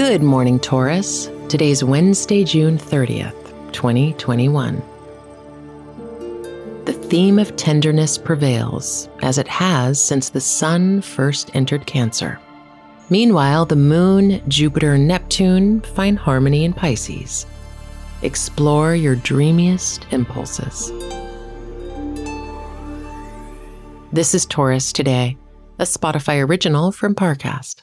Good morning, Taurus. Today's Wednesday, June 30th, 2021. The theme of tenderness prevails, as it has since the sun first entered Cancer. Meanwhile, the moon, Jupiter, and Neptune find harmony in Pisces. Explore your dreamiest impulses. This is Taurus Today, a Spotify original from Parcast.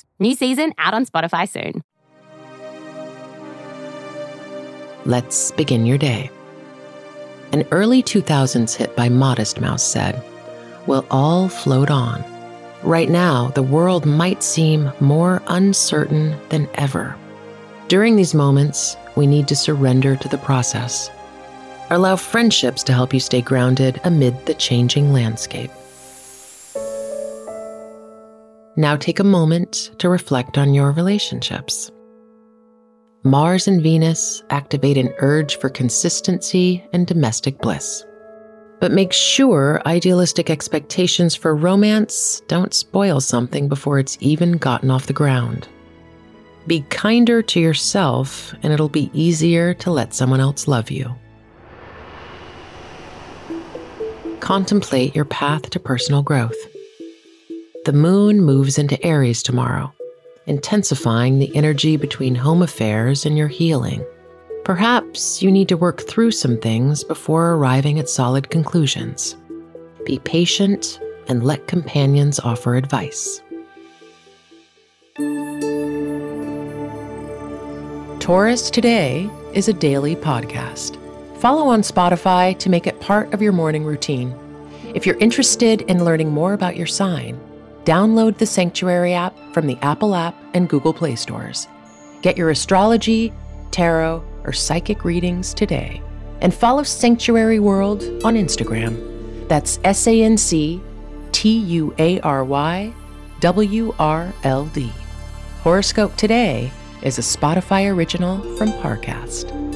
New season out on Spotify soon. Let's begin your day. An early 2000s hit by Modest Mouse said, We'll all float on. Right now, the world might seem more uncertain than ever. During these moments, we need to surrender to the process. Allow friendships to help you stay grounded amid the changing landscape. Now take a moment to reflect on your relationships. Mars and Venus activate an urge for consistency and domestic bliss. But make sure idealistic expectations for romance don't spoil something before it's even gotten off the ground. Be kinder to yourself, and it'll be easier to let someone else love you. Contemplate your path to personal growth. The moon moves into Aries tomorrow, intensifying the energy between home affairs and your healing. Perhaps you need to work through some things before arriving at solid conclusions. Be patient and let companions offer advice. Taurus Today is a daily podcast. Follow on Spotify to make it part of your morning routine. If you're interested in learning more about your sign, download the Sanctuary app from the Apple app and Google Play stores. Get your astrology, tarot, or psychic readings today. And follow Sanctuary World on Instagram. That's S A N C T U A R Y W R L D. Horoscope Today is a Spotify original from Parcast.